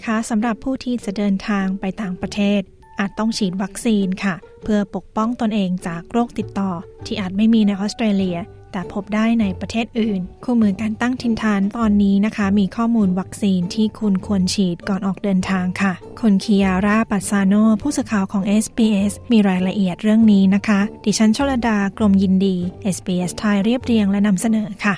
นะคะสำหรับผู้ที่จะเดินทางไปต่างประเทศ อาจต้องฉีดวัคซีนค่ะ เพื่อปกป้องตนเองจากโรคติดต่อ ที่อาจไม่มีในออสเตรเลีย แต่พบได้ในประเทศอื่น คู่มือการตั้งทินฐานตอนนี้นะคะ มีข้อมูลวัคซีนที่คุณควรฉีดก่อนออกเดินทางค่ะ คุณคิยาร่าปัสซาโนผู้สื่อข่าวของ SBS มีรายละเอียดเรื่องนี้นะคะ ดิฉันชลดากรมยินดี SBS ไทยเรียบเรียงและนำเสนอค่ะ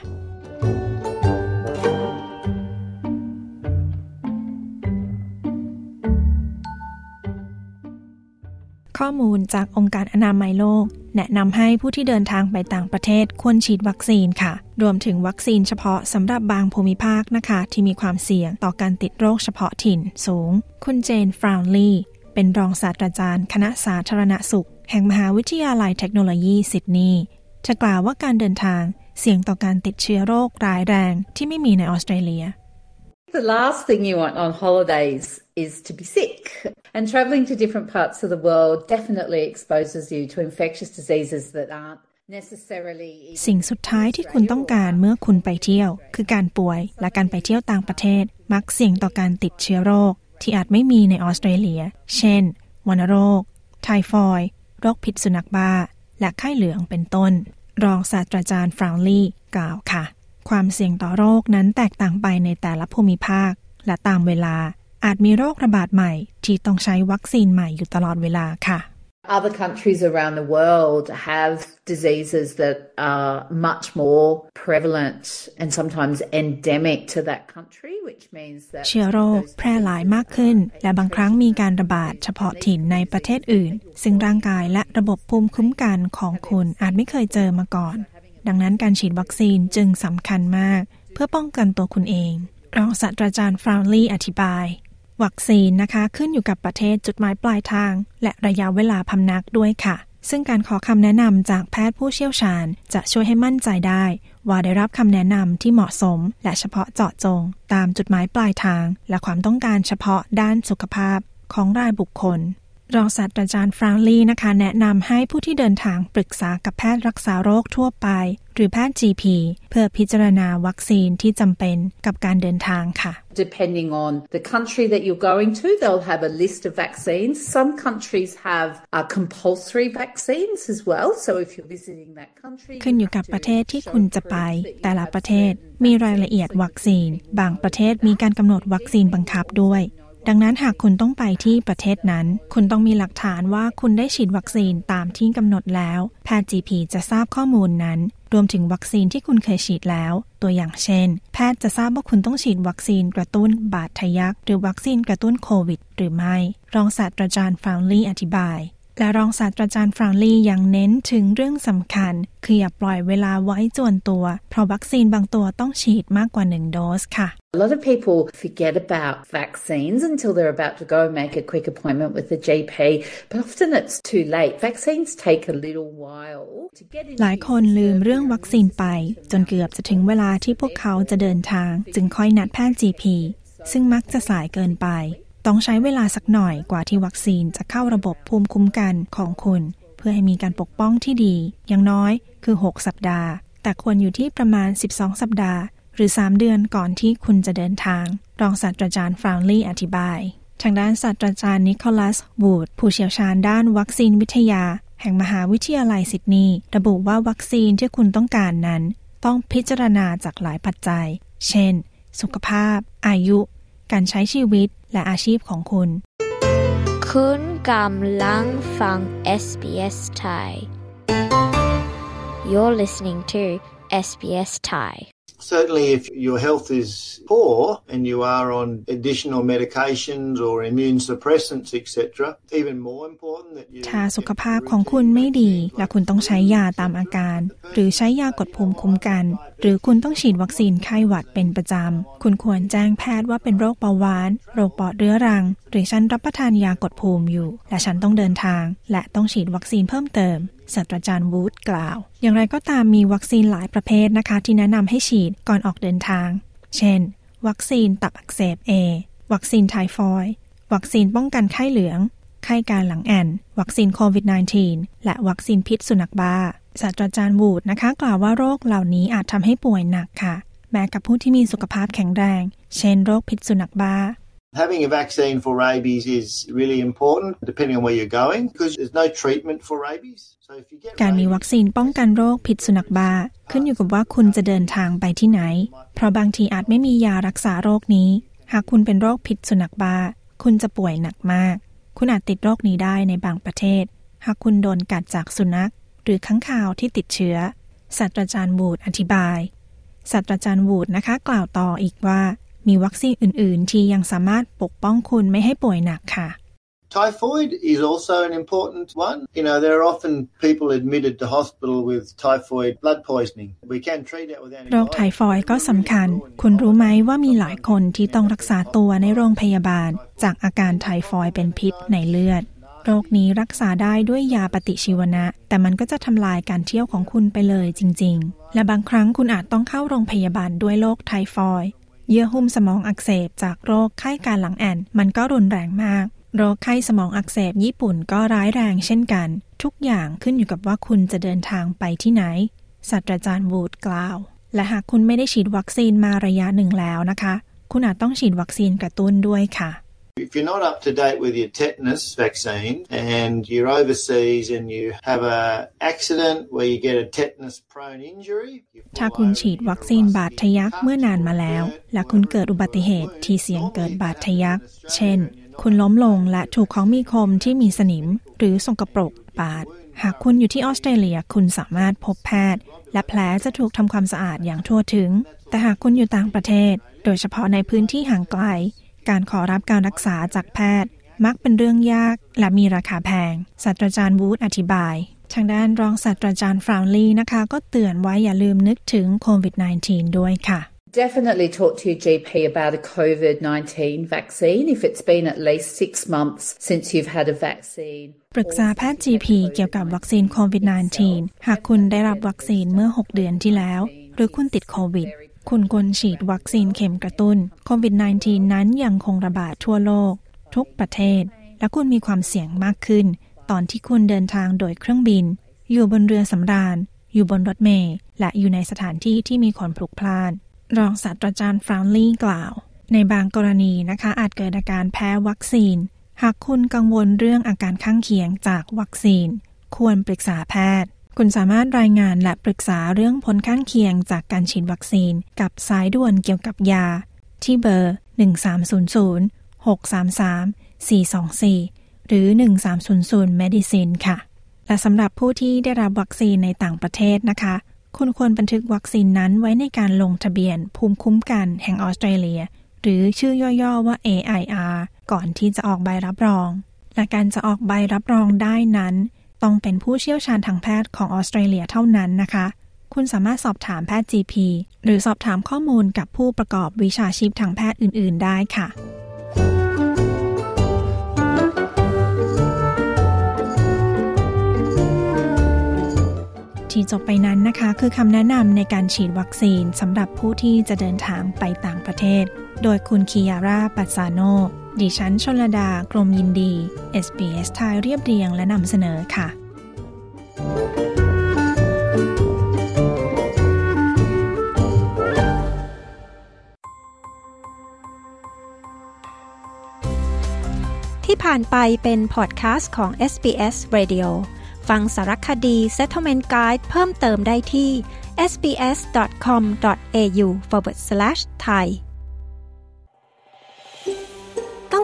ข้อมูลจากองค์การอนามัยโลก แนะนำให้ผู้ที่เดินทางไปต่างประเทศควรฉีดวัคซีนค่ะ รวมถึงวัคซีนเฉพาะสำหรับบางภูมิภาคนะคะ ที่มีความเสี่ยงต่อการติดโรคเฉพาะถิ่นสูง คุณเจนฟราวลีเป็นรองศาสตราจารย์ คณะสาธารณสุข แห่งมหาวิทยาลัยเทคโนโลยีซิดนีย์จะกล่าวว่าการเดินทางเสี่ยงต่อการติดเชื้อโรคร้ายแรงที่ไม่มีในออสเตรเลีย The last thing you want on holidays is to be sick. And travelling to different parts of the world definitely exposes you to infectious diseases that aren't สิ่งสุดท้ายที่คุณต้องการเมื่อคุณไปเที่ยว คือการป่วยและการไปเที่ยวต่างประเทศ มักเสี่ยงต่อการติดเชื้อโรค ที่อาจไม่มีในออสเตรเลีย เช่นวัณโรค ไทฟอยด์โรคพิษสุนัขบ้า และไข้เหลืองเป็นต้น รองศาสตราจารย์ฟราวลี่กล่าวค่ะ ความเสี่ยงต่อโรคนั้นแตกต่างไปในแต่ละภูมิภาค และตามเวลาอาจมีโรคระบาดใหม่ ที่ต้องใช้วัคซีนใหม่อยู่ตลอดเวลาค่ะ Other countries around the world have diseases that are much more prevalent and sometimes endemic to that country, which means that เชื้อโรคแพร่หลายมากขึ้น และบางครั้งมีการระบาดเฉพาะถิ่นในประเทศอื่น ซึ่งร่างกายและระบบภูมิคุ้มกันของคุณอาจไม่เคยเจอมาก่อน ดังนั้นการฉีดวัคซีนจึงสำคัญมาก เพื่อป้องกันตัวคุณเอง รองศาสตราจารย์ฟราวลี่อธิบาย วัคซีนนะคะขึ้นอยู่กับประเทศจุดหมายปลายทาง และระยะเวลาพำนักด้วยค่ะ ซึ่งการขอคำแนะนำจากแพทย์ผู้เชี่ยวชาญ จะช่วยให้มั่นใจได้ ว่าได้รับคำแนะนำที่เหมาะสม และเฉพาะเจาะจง ตามจุดหมายปลายทาง และความต้องการเฉพาะด้านสุขภาพของรายบุคคล รองศาสตราจารย์ฟรานลีนะคะ แนะนำให้ผู้ที่เดินทางปรึกษากับแพทย์รักษาโรคทั่วไป หรือแพทย์ GP เพื่อพิจารณาวัคซีนที่จำเป็นกับการเดินทางค่ะ Depending on the country that you're going to, they'll have a list of vaccines. Some countries have uh, compulsory vaccines as well. So if you're visiting that country, ขึ้นอยู่กับประเทศที่คุณจะไป แต่ละประเทศมีรายละเอียดวัคซีน บางประเทศมีการกำหนดวัคซีนบังคับด้วย ดังนั้นหากคุณต้องไปที่ประเทศนั้น คุณต้องมีหลักฐานว่าคุณได้ฉีดวัคซีนตามที่กำหนดแล้ว แพทย์ GP จะทราบข้อมูลนั้น รวมถึงวัคซีนที่คุณเคยฉีดแล้ว ตัวอย่างเช่น แพทย์จะทราบว่าคุณต้องฉีดวัคซีนกระตุ้นบาดทะยัก หรือวัคซีนกระตุ้นโควิด หรือไม่ รองศาสตราจารย์ฟาวลี่อธิบาย และรองศาสตราจารย์ฟรานลียังเน้นถึงเรื่องสำคัญ คืออย่าปล่อยเวลาไว้จวนตัว เพราะวัคซีนบางตัวต้องฉีดมากกว่าหนึ่งโดสค่ะ A lot of people forget about vaccines until they're about to go make a quick appointment with the GP, but often it's too late. Vaccines take a little while to get in. หลายคนลืมเรื่องวัคซีนไป จนเกือบจะถึงเวลาที่พวกเขาจะเดินทาง จึงค่อยนัดแพทย์ GP ซึ่งมักจะสายเกินไป ต้องใช้เวลาสักหน่อยกว่าที่วัคซีนจะเข้าระบบภูมิคุ้มกันของคุณ เพื่อให้มีการปกป้องที่ดี อย่างน้อยคือ 6 สัปดาห์ แต่ควรอยู่ที่ประมาณ 12 สัปดาห์ หรือ 3 เดือนก่อนที่คุณจะเดินทาง รองศาสตราจารย์ฟราวลี่อธิบาย ทางด้านศาสตราจารย์นิโคลัสวูดผู้เชี่ยวชาญด้านวัคซีนวิทยา แห่งมหาวิทยาลัยซิดนีย์ระบุว่าวัคซีนที่คุณต้องการนั้น ต้องพิจารณาจากหลายปัจจัย เช่น สุขภาพ อายุ การใช้ชีวิต และอาชีพของคุณ คุณกำลังฟัง SBS Thai You're listening to SBS Thai Certainly, if your health is poor and you are on additional medications or immune suppressants, etc., even more important that you. ถ้าสุขภาพของคุณไม่ดี และคุณต้องใช้ยาตามอาการ หรือใช้ยากดภูมิคุ้มกัน หรือคุณต้องฉีดวัคซีนไข้หวัดเป็นประจำ คุณควรแจ้งแพทย์ว่าเป็นโรคเบาหวาน โรคปอดเรื้อรัง หรือฉันรับประทานยากดภูมิอยู่ และฉันต้องเดินทาง และต้องฉีดวัคซีนเพิ่มเติม ศาสตราจารย์วูดกล่าว อย่างไรก็ตามมีวัคซีนหลายประเภทนะคะ ที่แนะนำให้ฉีดก่อนออกเดินทาง เช่น วัคซีนตับอักเสบ A วัคซีนไทฟอยด์วัคซีนป้องกันไข้เหลือง ไข้การหลังแอน วัคซีนโควิด -19 และวัคซีนพิษสุนัขบ้าศาสตราจารย์วูดนะคะ กล่าวว่าโรคเหล่านี้อาจทำให้ป่วยหนักค่ะ แม้กับผู้ที่มีสุขภาพแข็งแรง เช่น โรคพิษสุนัขบ้า Having a vaccine for rabies is really important depending on where you're going because there's no treatment for rabies. So if you get การมีวัคซีนป้องกันโรคพิษสุนัขบ้า ขึ้นอยู่กับว่าคุณจะเดินทางไปที่ไหน เพราะบางทีอาจไม่มียารักษาโรคนี้ หากคุณเป็นโรคพิษสุนัขบ้า คุณจะป่วยหนักมาก คุณอาจติดโรคนี้ได้ในบางประเทศ หากคุณโดนกัดจากสุนัข หรือข้างข่าวที่ติดเชื้อศาสตราจารย์วูดอธิบายศาสตราจารย์วูดนะคะ กล่าวต่ออีกว่า มีวัคซีนอื่น ๆ ที่ยังสามารถปกป้องคุณไม่ให้ป่วยหนักค่ะ Typhoid is also an important one. You know, there are often people admitted to hospital with typhoid blood poisoning. We can treat it with โรคไท antibiotics. ฟอยด์ก็สำคัญ คุณรู้ไหมว่ามีหลายคนที่ต้องรักษาตัวในโรงพยาบาล จากอาการไทฟอยด์เป็นพิษในเลือด โรคนี้รักษาได้ด้วยยาปฏิชีวนะ แต่มันก็จะทำลายการเที่ยวของคุณไปเลยจริง ๆ และบางครั้งคุณอาจต้องเข้าโรงพยาบาลด้วยโรคไทฟอยด์ เยื่อหุ้มสมองอักเสบจากโรคไข้การหลังแอนมันก็รุนแรงมาก โรคไข้สมองอักเสบญี่ปุ่นก็ร้ายแรงเช่นกัน ทุกอย่างขึ้นอยู่กับว่าคุณจะเดินทางไปที่ไหนศาสตราจารย์วูดกล่าว และหากคุณไม่ได้ฉีดวัคซีนมาระยะหนึ่งแล้วนะคะ คุณอาจต้องฉีดวัคซีนกระตุ้นด้วยค่ะ If you're not up to date with your tetanus vaccine and you're overseas and you have a accident where you get a tetanus prone injury, you ถ้าคุณฉีดวัคซีนบาดทะยักเมื่อนานมาแล้ว และคุณเกิดอุบัติเหตุที่เสี่ยงเกิดบาดทะยัก เช่น คุณล้มลงและถูกของมีคมที่มีสนิม หรือสกปรกบาด หากคุณอยู่ที่ออสเตรเลียคุณสามารถพบแพทย์ และแผลจะถูกทำความสะอาดอย่างทั่วถึง แต่หากคุณอยู่ต่างประเทศ โดยเฉพาะในพื้นที่ห่างไกล การขอรับการรักษาจากแพทย์ มักเป็นเรื่องยากและมีราคาแพงศาสตราจารย์วูดอธิบาย ทางด้านรองศาสตราจารย์ฟราวลีนะคะ ก็เตือนไว้อย่าลืมนึกถึงโควิด -19 ด้วยค่ะ Definitely talk to your GP about a COVID 19 vaccine if it's been at least six months since you've had a vaccine. ปรึกษาแพทย์ GP เกี่ยวกับวัคซีนโควิด -19 หากคุณได้รับวัคซีนเมื่อ 6 เดือนที่แล้ว หรือคุณติดโควิด คุณควรฉีดวัคซีนเข็มกระตุ้นโควิด -19 นั้นยังคงระบาดทั่วโลก ทุกประเทศ และคุณมีความเสี่ยงมากขึ้น ตอนที่คุณเดินทางโดยเครื่องบิน อยู่บนเรือสำราญ อยู่บนรถเมล์และอยู่ในสถานที่ที่มีคนพลุกพล่าน รองศาสตราจารย์ฟราวลี่กล่าว ในบางกรณีนะคะอาจเกิดอาการแพ้วัคซีน หากคุณกังวลเรื่องอาการข้างเคียงจากวัคซีน ควรปรึกษาแพทย์ คุณสามารถรายงานและปรึกษาเรื่องผลข้างเคียงจากการฉีดวัคซีน กับสายด่วนเกี่ยวกับยา ที่เบอร์ 1300 633 424 หรือ 1300 Medicine ค่ะ และสำหรับผู้ที่ได้รับวัคซีนในต่างประเทศนะคะ คุณควรบันทึกวัคซีนนั้นไว้ในการลงทะเบียนภูมิคุ้มกันแห่งออสเตรเลีย หรือชื่อย่อๆว่า AIR ก่อนที่จะออกใบรับรอง และการจะออกใบรับรองได้นั้น ต้องเป็นผู้เชี่ยวชาญทางแพทย์ของออสเตรเลียเท่านั้นนะคะ คุณสามารถสอบถามแพทย์ GP หรือสอบถามข้อมูลกับผู้ประกอบวิชาชีพทางแพทย์อื่น ๆ ได้ค่ะที่จบไปนั้นนะคะ คือคำแนะนำในการฉีดวัคซีนสำหรับผู้ที่จะเดินทางไปต่างประเทศ โดยคุณคิยาร่าปัสซาโน ดิฉันชนลดา กรมยินดี SBS ไทยเรียบเรียงและนำเสนอค่ะ ที่ผ่านไปเป็นพอดแคสต์ของ SBS Radio ฟังสารคดี Settlement Guide เพิ่มเติมได้ที่ sbs.com.au/thai